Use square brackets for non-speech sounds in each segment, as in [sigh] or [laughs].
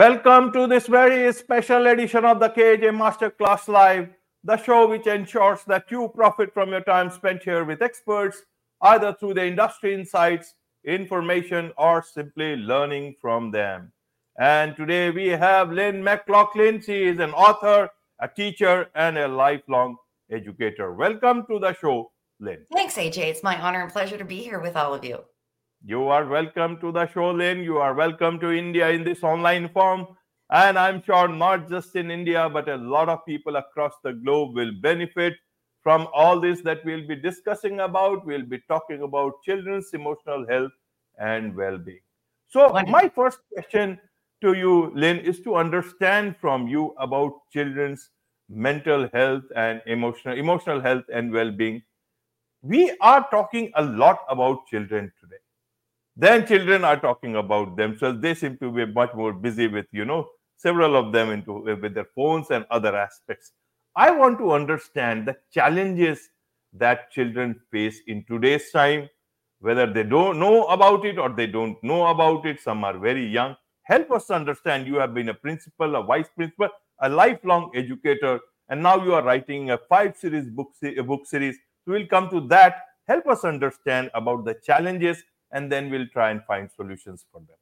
Welcome to this very special edition of the KAJ Masterclass Live, the show which ensures that you profit from your time spent here with experts, either through the industry insights, information, or simply learning from them. And today we have Lynn McLaughlin. She is an author, a teacher, and a lifelong educator. Welcome to the show, Lynn. Thanks, AJ. It's my honor and pleasure to be here with all of you. You are welcome to the show, Lynn. You are welcome to India in this online form. And I'm sure not just in India, but a lot of people across the globe will benefit from all this that we'll be discussing about. We'll be talking about children's emotional health and well being. So, Wonderful. my first question to you, Lynn, is to understand from you about children's mental health and emotional emotional health and well being. We are talking a lot about children today then children are talking about themselves. They seem to be much more busy with, you know, several of them into uh, with their phones and other aspects. I want to understand the challenges that children face in today's time, whether they don't know about it or they don't know about it. Some are very young. Help us understand. You have been a principal, a vice principal, a lifelong educator, and now you are writing a five series book, a book series. We will come to that. Help us understand about the challenges and then we'll try and find solutions for them.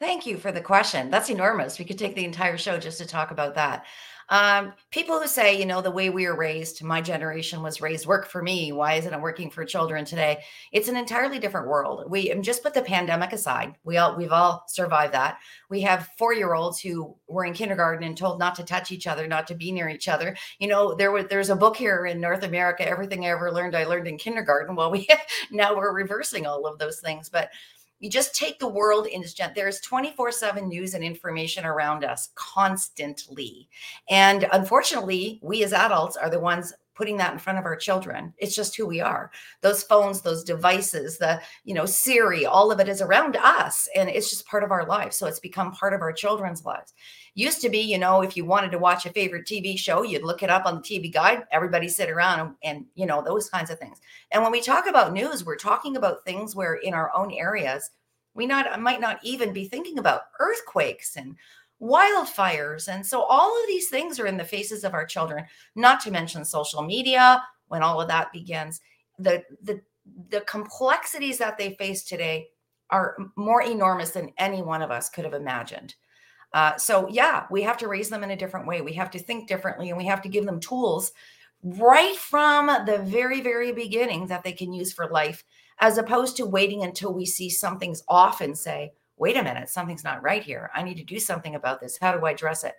Thank you for the question. That's enormous. We could take the entire show just to talk about that. Um, people who say, you know, the way we were raised, my generation was raised, work for me. Why isn't it working for children today? It's an entirely different world. We just put the pandemic aside. We all we've all survived that. We have four-year-olds who were in kindergarten and told not to touch each other, not to be near each other. You know, there was there's a book here in North America, everything I ever learned, I learned in kindergarten. Well, we [laughs] now we're reversing all of those things, but you just take the world in there's 24 7 news and information around us constantly. And unfortunately we as adults are the ones putting that in front of our children. It's just who we are. Those phones those devices the you know siri all of it is around us and it's just part of our lives. So it's become part of our children's lives. Used to be you know if you wanted to watch a favorite tv show you'd look it up on the tv guide everybody sit around and, and you know those kinds of things. And when we talk about news we're talking about things where in our own areas we not might not even be thinking about earthquakes and wildfires. And so all of these things are in the faces of our children not to mention social media when all of that begins. The the the complexities that they face today are more enormous than any one of us could have imagined. Uh, so, yeah, we have to raise them in a different way. We have to think differently and we have to give them tools right from the very, very beginning that they can use for life, as opposed to waiting until we see something's off and say, wait a minute, something's not right here. I need to do something about this. How do I address it?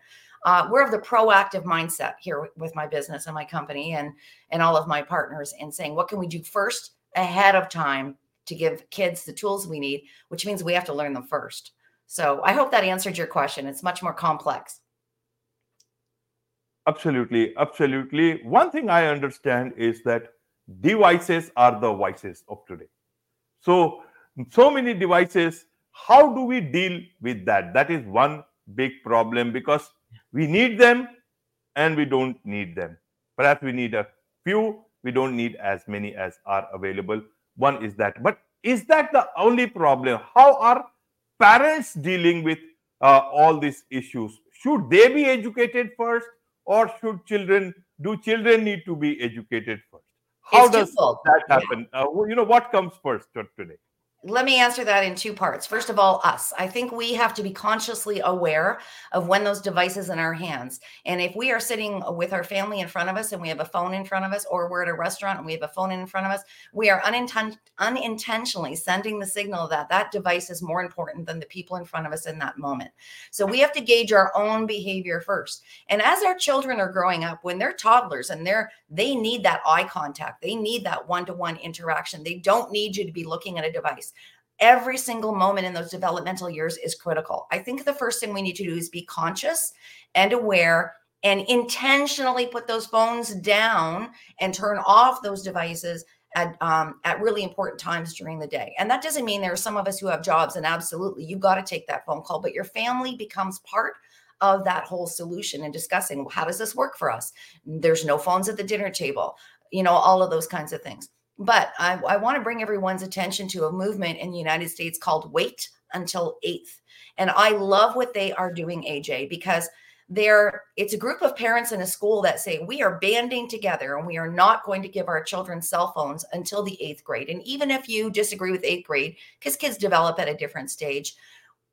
Uh, we're of the proactive mindset here with my business and my company and and all of my partners and saying what can we do first ahead of time to give kids the tools we need which means we have to learn them first so I hope that answered your question. It's much more complex. Absolutely. Absolutely. One thing I understand is that devices are the vices of today. So, so many devices. How do we deal with that? That is one big problem because we need them and we don't need them. Perhaps we need a few, we don't need as many as are available. One is that. But is that the only problem? How are parents dealing with uh, all these issues should they be educated first or should children do children need to be educated first how it's does twofold. that happen yeah. uh, you know what comes first today let me answer that in two parts. First of all, us. I think we have to be consciously aware of when those devices in our hands. And if we are sitting with our family in front of us and we have a phone in front of us, or we're at a restaurant and we have a phone in front of us, we are uninten- unintentionally sending the signal that that device is more important than the people in front of us in that moment. So we have to gauge our own behavior first. And as our children are growing up, when they're toddlers and they're they need that eye contact, they need that one-to-one interaction. They don't need you to be looking at a device every single moment in those developmental years is critical. I think the first thing we need to do is be conscious and aware and intentionally put those phones down and turn off those devices at um, at really important times during the day. And that doesn't mean there are some of us who have jobs and absolutely you've got to take that phone call, but your family becomes part of that whole solution and discussing well, how does this work for us? There's no phones at the dinner table, you know, all of those kinds of things. But I, I want to bring everyone's attention to a movement in the United States called Wait until eighth. And I love what they are doing, AJ, because they're it's a group of parents in a school that say we are banding together and we are not going to give our children cell phones until the eighth grade. And even if you disagree with eighth grade because kids develop at a different stage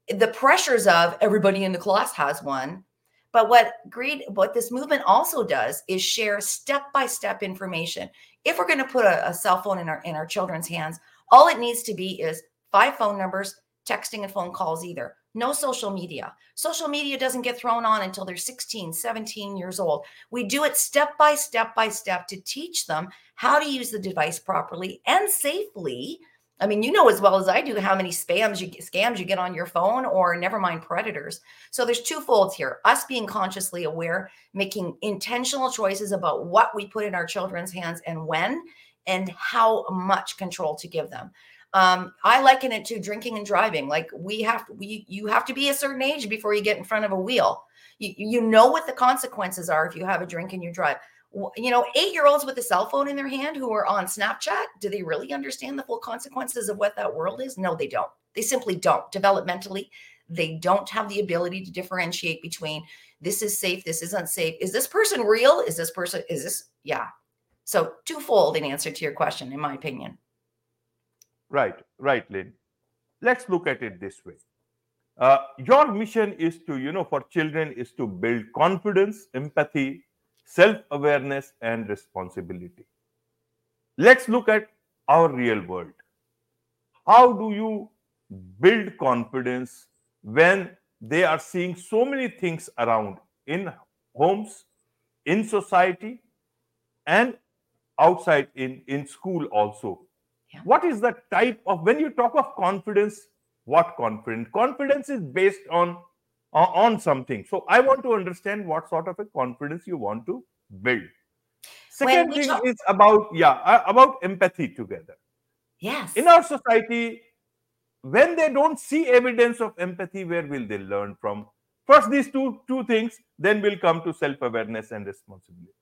the pressures of everybody in the class has one. But what greed what this movement also does is share step by step information if we're going to put a, a cell phone in our in our children's hands all it needs to be is five phone numbers texting and phone calls either no social media. Social media doesn't get thrown on until they're 16, 17 years old. We do it step by step by step to teach them how to use the device properly and safely. I mean, you know as well as I do how many spams you scams you get on your phone or never mind predators. So there's two folds here. Us being consciously aware, making intentional choices about what we put in our children's hands and when and how much control to give them um, I liken it to drinking and driving. Like we have we you have to be a certain age before you get in front of a wheel. You, you know what the consequences are if you have a drink and you drive. You know, eight year olds with a cell phone in their hand who are on Snapchat, do they really understand the full consequences of what that world is? No, they don't. They simply don't. Developmentally, they don't have the ability to differentiate between this is safe, this is unsafe. Is this person real? Is this person, is this, yeah. So, twofold in answer to your question, in my opinion. Right, right, Lynn. Let's look at it this way. Uh, your mission is to, you know, for children is to build confidence, empathy, self awareness, and responsibility. Let's look at our real world. How do you build confidence when they are seeing so many things around in homes, in society, and outside in, in school also? Yeah. What is the type of when you talk of confidence? What confidence? Confidence is based on on something. So I want to understand what sort of a confidence you want to build. Second thing talk- is about yeah about empathy together. Yes. In our society, when they don't see evidence of empathy, where will they learn from? First, these two two things, then we'll come to self awareness and responsibility.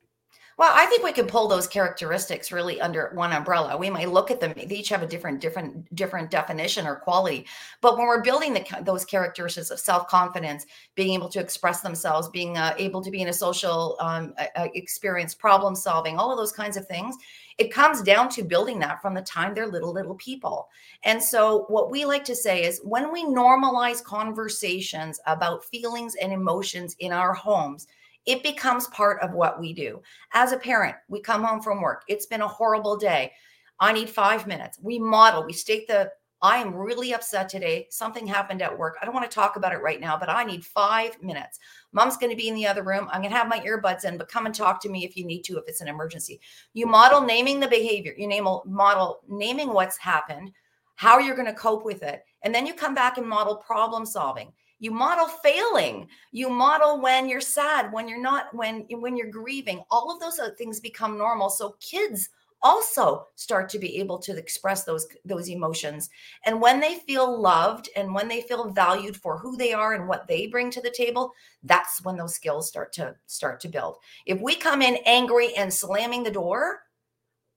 Well, I think we can pull those characteristics really under one umbrella. We might look at them; they each have a different, different, different definition or quality. But when we're building the, those characteristics of self confidence, being able to express themselves, being uh, able to be in a social um, experience, problem solving, all of those kinds of things, it comes down to building that from the time they're little, little people. And so, what we like to say is when we normalize conversations about feelings and emotions in our homes it becomes part of what we do. As a parent, we come home from work. It's been a horrible day. I need five minutes. We model, we state the, I am really upset today. Something happened at work. I don't want to talk about it right now, but I need five minutes. Mom's going to be in the other room. I'm going to have my earbuds in, but come and talk to me if you need to, if it's an emergency. You model naming the behavior, you name model naming what's happened, how you're going to cope with it. And then you come back and model problem solving you model failing. You model when you're sad when you're not when when you're grieving. All of those things become normal. So kids also start to be able to express those those emotions. And when they feel loved and when they feel valued for who they are and what they bring to the table that's when those skills start to start to build. If we come in angry and slamming the door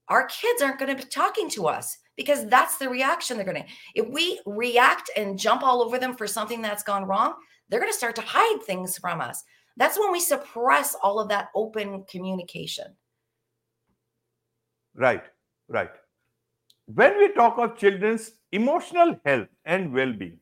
our kids aren't going to be talking to us because that's the reaction they're going to. If we react and jump all over them for something that's gone wrong, they're going to start to hide things from us. That's when we suppress all of that open communication. Right, right. When we talk of children's emotional health and well being,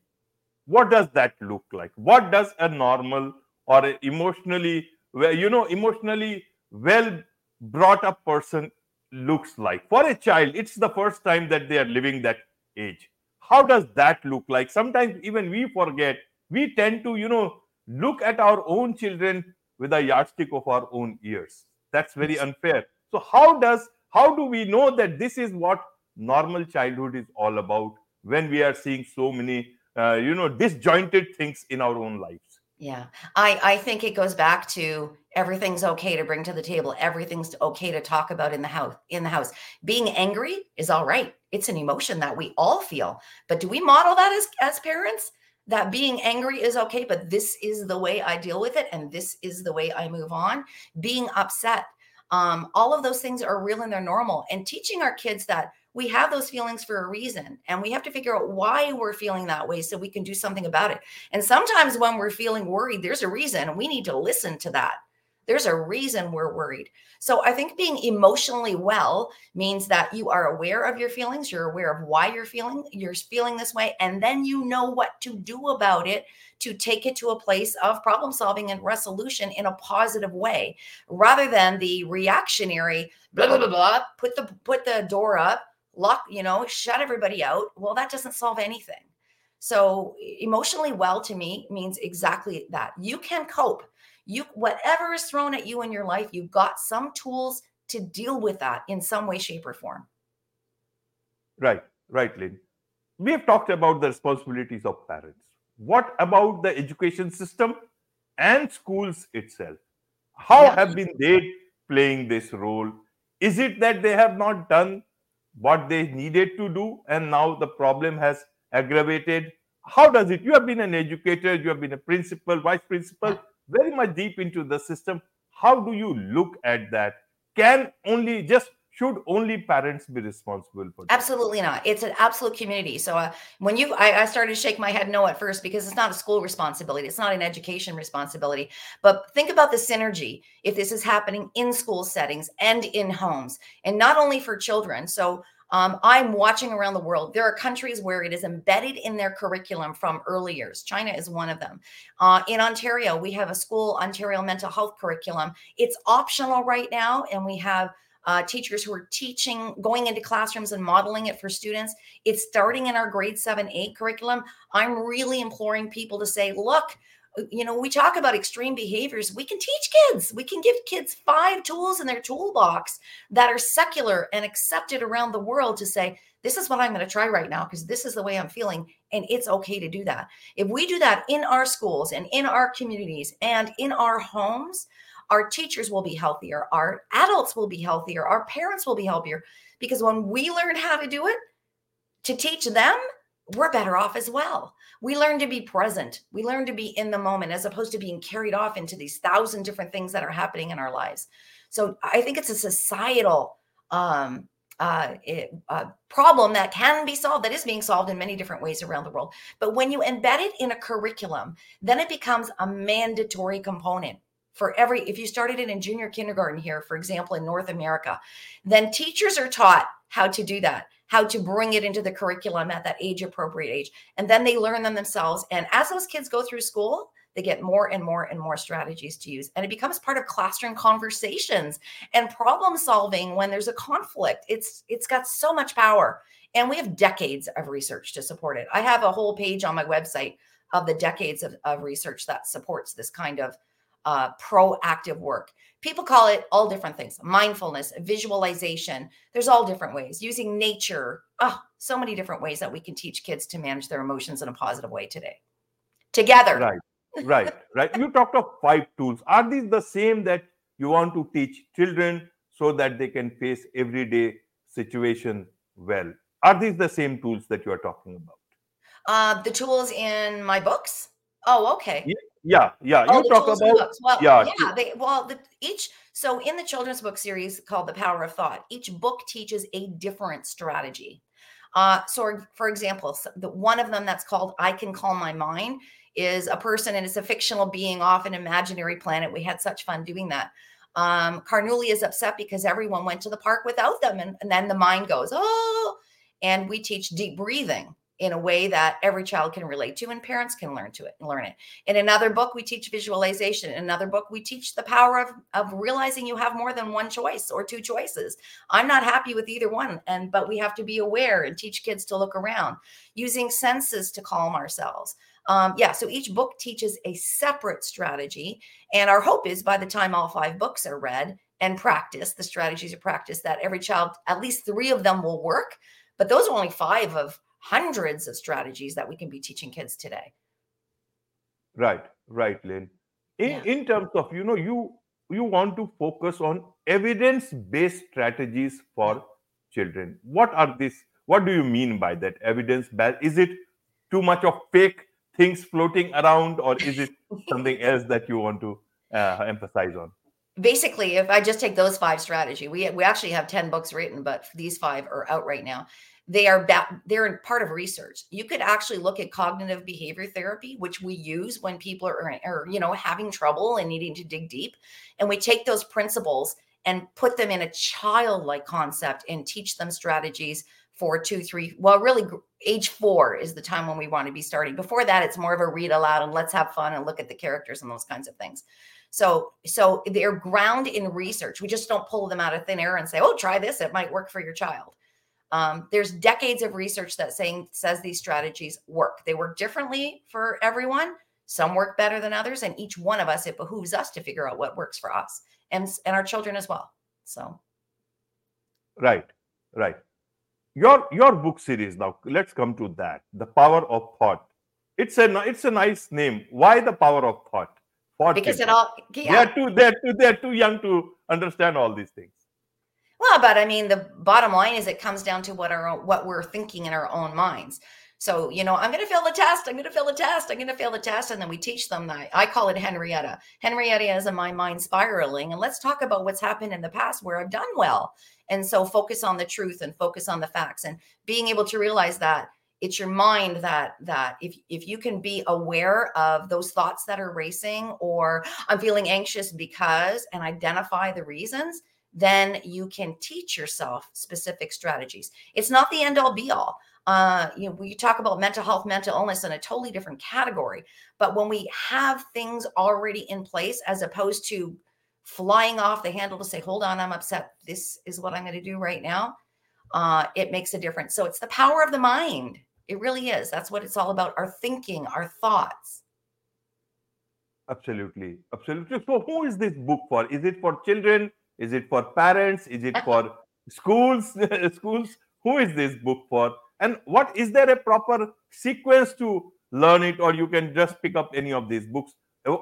what does that look like? What does a normal or emotionally, you know, emotionally well brought up person looks like. For a child it's the first time that they are living that age. How does that look like? Sometimes even we forget. We tend to you know look at our own children with a yardstick of our own ears. That's very unfair. So how does how do we know that this is what normal childhood is all about when we are seeing so many uh, you know disjointed things in our own lives yeah. I i think it goes back to everything's okay to bring to the table everything's okay to talk about in the house in the house. Being angry is all right. It's an emotion that we all feel but do we model that as as parents? That being angry is okay but this is the way i deal with it and this is the way i move on. Being upset um, all of those things are real and they're normal and teaching our kids that we have those feelings for a reason and we have to figure out why we're feeling that way so we can do something about it. And sometimes when we're feeling worried there's a reason and we need to listen to that. There's a reason we're worried. So i think being emotionally well means that you are aware of your feelings you're aware of why you're feeling you're feeling this way and then you know what to do about it to take it to a place of problem solving and resolution in a positive way rather than the reactionary blah blah blah blah put the put the door up lock, you know, shut everybody out. Well, that doesn't solve anything. So emotionally well to me means exactly that. You can cope. You whatever is thrown at you in your life, you've got some tools to deal with that in some way, shape, or form. Right, right, Lynn. We have talked about the responsibilities of parents. What about the education system and schools itself? How yeah. have been they playing this role? Is it that they have not done what they needed to do and now the problem has aggravated. How does it? You have been an educator you have been a principal vice principal very much deep into the system. How do you look at that? Can only just should only parents be responsible for absolutely not it's an absolute community so uh, when you I, I, started to shake my head no at first because it's not a school responsibility it's not an education responsibility but think about the synergy if this is happening in school settings and in homes and not only for children so um, I'm watching around the world. There are countries where it is embedded in their curriculum from early years. China is one of them. Uh, in Ontario, we have a school Ontario mental health curriculum. It's optional right now, and we have uh, teachers who are teaching, going into classrooms and modeling it for students. It's starting in our grade seven, eight curriculum. I'm really imploring people to say, look, you know, we talk about extreme behaviors. We can teach kids. We can give kids five tools in their toolbox that are secular and accepted around the world to say, this is what I'm going to try right now because this is the way I'm feeling. And it's okay to do that. If we do that in our schools and in our communities and in our homes, our teachers will be healthier, our adults will be healthier, our parents will be healthier. Because when we learn how to do it, to teach them, we're better off as well. We learn to be present. We learn to be in the moment as opposed to being carried off into these thousand different things that are happening in our lives. So I think it's a societal um, uh, it, uh, problem that can be solved, that is being solved in many different ways around the world. But when you embed it in a curriculum, then it becomes a mandatory component for every if you started it in junior kindergarten here for example in north america then teachers are taught how to do that how to bring it into the curriculum at that age appropriate age. And then they learn them themselves. And as those kids go through school they get more and more and more strategies to use. And it becomes part of classroom conversations and problem solving when there's a conflict. It's it's got so much power. And we have decades of research to support it. I have a whole page on my website of the decades of, of research that supports this kind of uh, proactive work. People call it all different things mindfulness, visualization. There's all different ways using nature. Oh, so many different ways that we can teach kids to manage their emotions in a positive way today. Together. Right, right, right. You talked of five tools. Are these the same that you want to teach children so that they can face everyday situation well? Are these the same tools that you are talking about? Uh, the tools in my books? Oh, okay. Yeah, yeah, yeah. Oh, you talk about well, yeah, yeah. They well, the, each so in the children's book series called The Power of Thought, each book teaches a different strategy. Uh, so, for example, the one of them that's called "I Can Calm My Mind" is a person and it's a fictional being off an imaginary planet. We had such fun doing that. Um, Carnuli is upset because everyone went to the park without them, and, and then the mind goes, "Oh!" And we teach deep breathing in a way that every child can relate to and parents can learn to it and learn it. In another book, we teach visualization. In another book, we teach the power of, of realizing you have more than one choice or two choices. I'm not happy with either one. And but we have to be aware and teach kids to look around using senses to calm ourselves. Um, yeah, so each book teaches a separate strategy. And our hope is by the time all five books are read and practice, the strategies are practiced, that every child, at least three of them will work. But those are only five of hundreds of strategies that we can be teaching kids today. Right, right, Lynn. In yeah. in terms of you know you you want to focus on evidence-based strategies for children. What are these? What do you mean by that? Evidence-based? Is it too much of fake things floating around, or is it [laughs] something else that you want to uh, emphasize on? basically, if I just take those five strategy, we we actually have 10 books written, but these five are out right now. They are ba- they're part of research. You could actually look at cognitive behavior therapy, which we use when people are, are you know having trouble and needing to dig deep, and we take those principles and put them in a childlike concept and teach them strategies for two, three. Well, really, age four is the time when we want to be starting. Before that, it's more of a read aloud and let's have fun and look at the characters and those kinds of things. So, so they're ground in research. We just don't pull them out of thin air and say, "Oh, try this; it might work for your child." Um, there's decades of research that saying says these strategies work. They work differently for everyone. Some work better than others, and each one of us, it behooves us to figure out what works for us and and our children as well. So, right, right. Your your book series now. Let's come to that. The power of thought. It's a it's a nice name. Why the power of thought? Because it all yeah. they're too they're too they're too young to understand all these things. Well, but I mean, the bottom line is it comes down to what our what we're thinking in our own minds. So, you know, I'm going to fail the test. I'm going to fail the test. I'm going to fail the test. And then we teach them that. I call it Henrietta. Henrietta is in my mind spiraling. And let's talk about what's happened in the past where I've done well. And so focus on the truth and focus on the facts and being able to realize that it's your mind that that if if you can be aware of those thoughts that are racing or I'm feeling anxious because and identify the reasons then you can teach yourself specific strategies. It's not the end all be all. Uh, you know, we talk about mental health, mental illness in a totally different category. But when we have things already in place, as opposed to flying off the handle to say, hold on, I'm upset. This is what I'm going to do right now. Uh, it makes a difference. So it's the power of the mind. It really is. That's what it's all about our thinking, our thoughts. Absolutely. Absolutely. So, who is this book for? Is it for children? Is it for parents? Is it for [laughs] schools? [laughs] schools? Who is this book for? And what is there a proper sequence to learn it, or you can just pick up any of these books?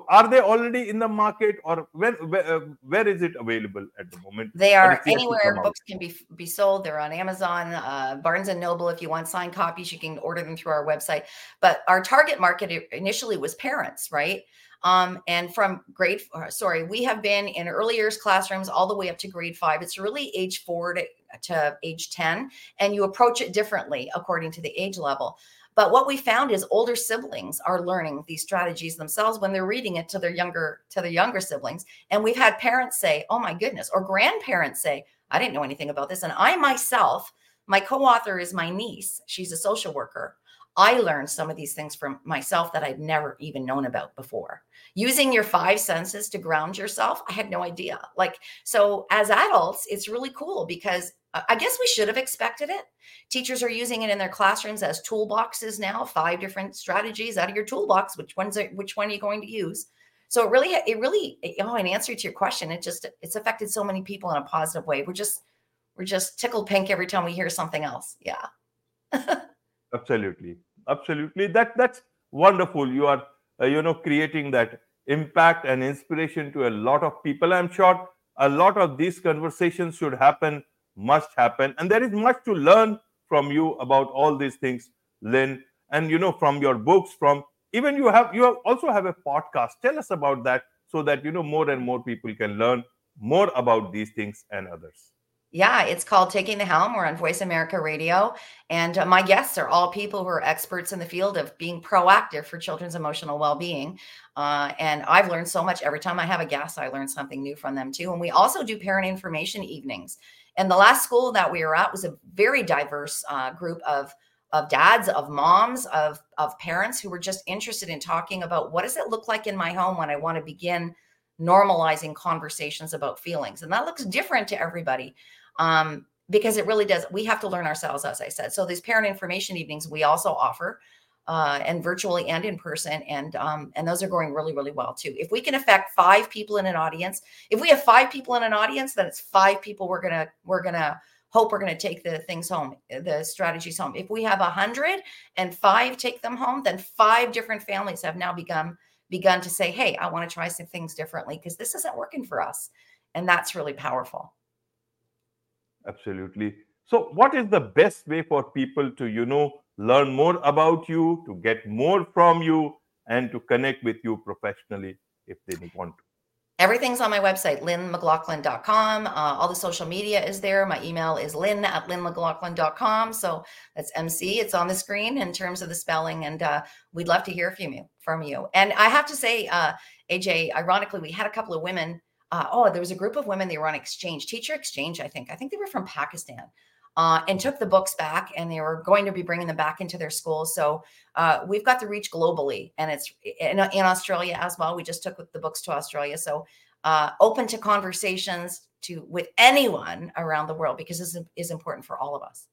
Are they already in the market, or where where, uh, where is it available at the moment? They are anywhere books can be be sold. They're on Amazon, uh, Barnes and Noble. If you want signed copies, you can order them through our website. But our target market initially was parents, right? Um, and from grade, uh, sorry, we have been in early years classrooms all the way up to grade five. It's really age four to, to age 10, and you approach it differently according to the age level. But what we found is older siblings are learning these strategies themselves when they're reading it to their younger to their younger siblings. And we've had parents say, "Oh my goodness," or grandparents say, "I didn't know anything about this." And I myself, my co-author is my niece. She's a social worker. I learned some of these things from myself that I'd never even known about before. Using your five senses to ground yourself, I had no idea. Like, so as adults, it's really cool because I guess we should have expected it. Teachers are using it in their classrooms as toolboxes now, five different strategies out of your toolbox. Which one's are, which one are you going to use? So it really, it really, oh, in answer to your question, it just it's affected so many people in a positive way. We're just we're just tickled pink every time we hear something else. Yeah. [laughs] Absolutely absolutely. That that's wonderful. You are uh, you know creating that impact and inspiration to a lot of people. I'm sure a lot of these conversations should happen must happen. And there is much to learn from you about all these things lynn. And you know from your books from even you have you have also have a podcast. Tell us about that so that you know more and more people can learn more about these things and others yeah, it's called Taking the Helm. We're on Voice America Radio. And uh, my guests are all people who are experts in the field of being proactive for children's emotional well being. Uh, and I've learned so much every time I have a guest, I learn something new from them too. And we also do parent information evenings. And the last school that we were at was a very diverse uh, group of of dads, of moms, of of parents who were just interested in talking about what does it look like in my home when I want to begin normalizing conversations about feelings. And that looks different to everybody um, because it really does. We have to learn ourselves, as I said. So these parent information evenings we also offer, uh, and virtually and in person, and um, and those are going really really well too. If we can affect five people in an audience, if we have five people in an audience, then it's five people we're gonna we're gonna hope we're to take the things home, the strategies home. If we have a hundred and five take them home, then five different families have now begun begun to say, "Hey, I want to try some things differently because this isn't working for us," and that's really powerful. Absolutely. So, what is the best way for people to, you know, learn more about you, to get more from you, and to connect with you professionally if they want to? Everything's on my website, lynnmclaughlin.com. Uh, all the social media is there. My email is lynn at lynnmclaughlin.com. So that's MC. It's on the screen in terms of the spelling. And uh, we'd love to hear from you. From you. And I have to say, uh, AJ, ironically, we had a couple of women. Uh, oh, there was a group of women. They were on exchange, teacher exchange, I think. I think they were from Pakistan uh, and took the books back and they were going to be bringing them back into their schools. So uh, we've got the reach globally and it's in, in, Australia as well. We just took the books to Australia. So uh, open to conversations to with anyone around the world because this is, important for all of us.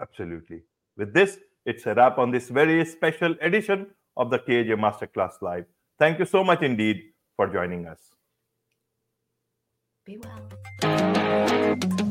Absolutely. With this, it's a wrap on this very special edition of the KAJ Masterclass Live. Thank you so much indeed for joining us. Be well.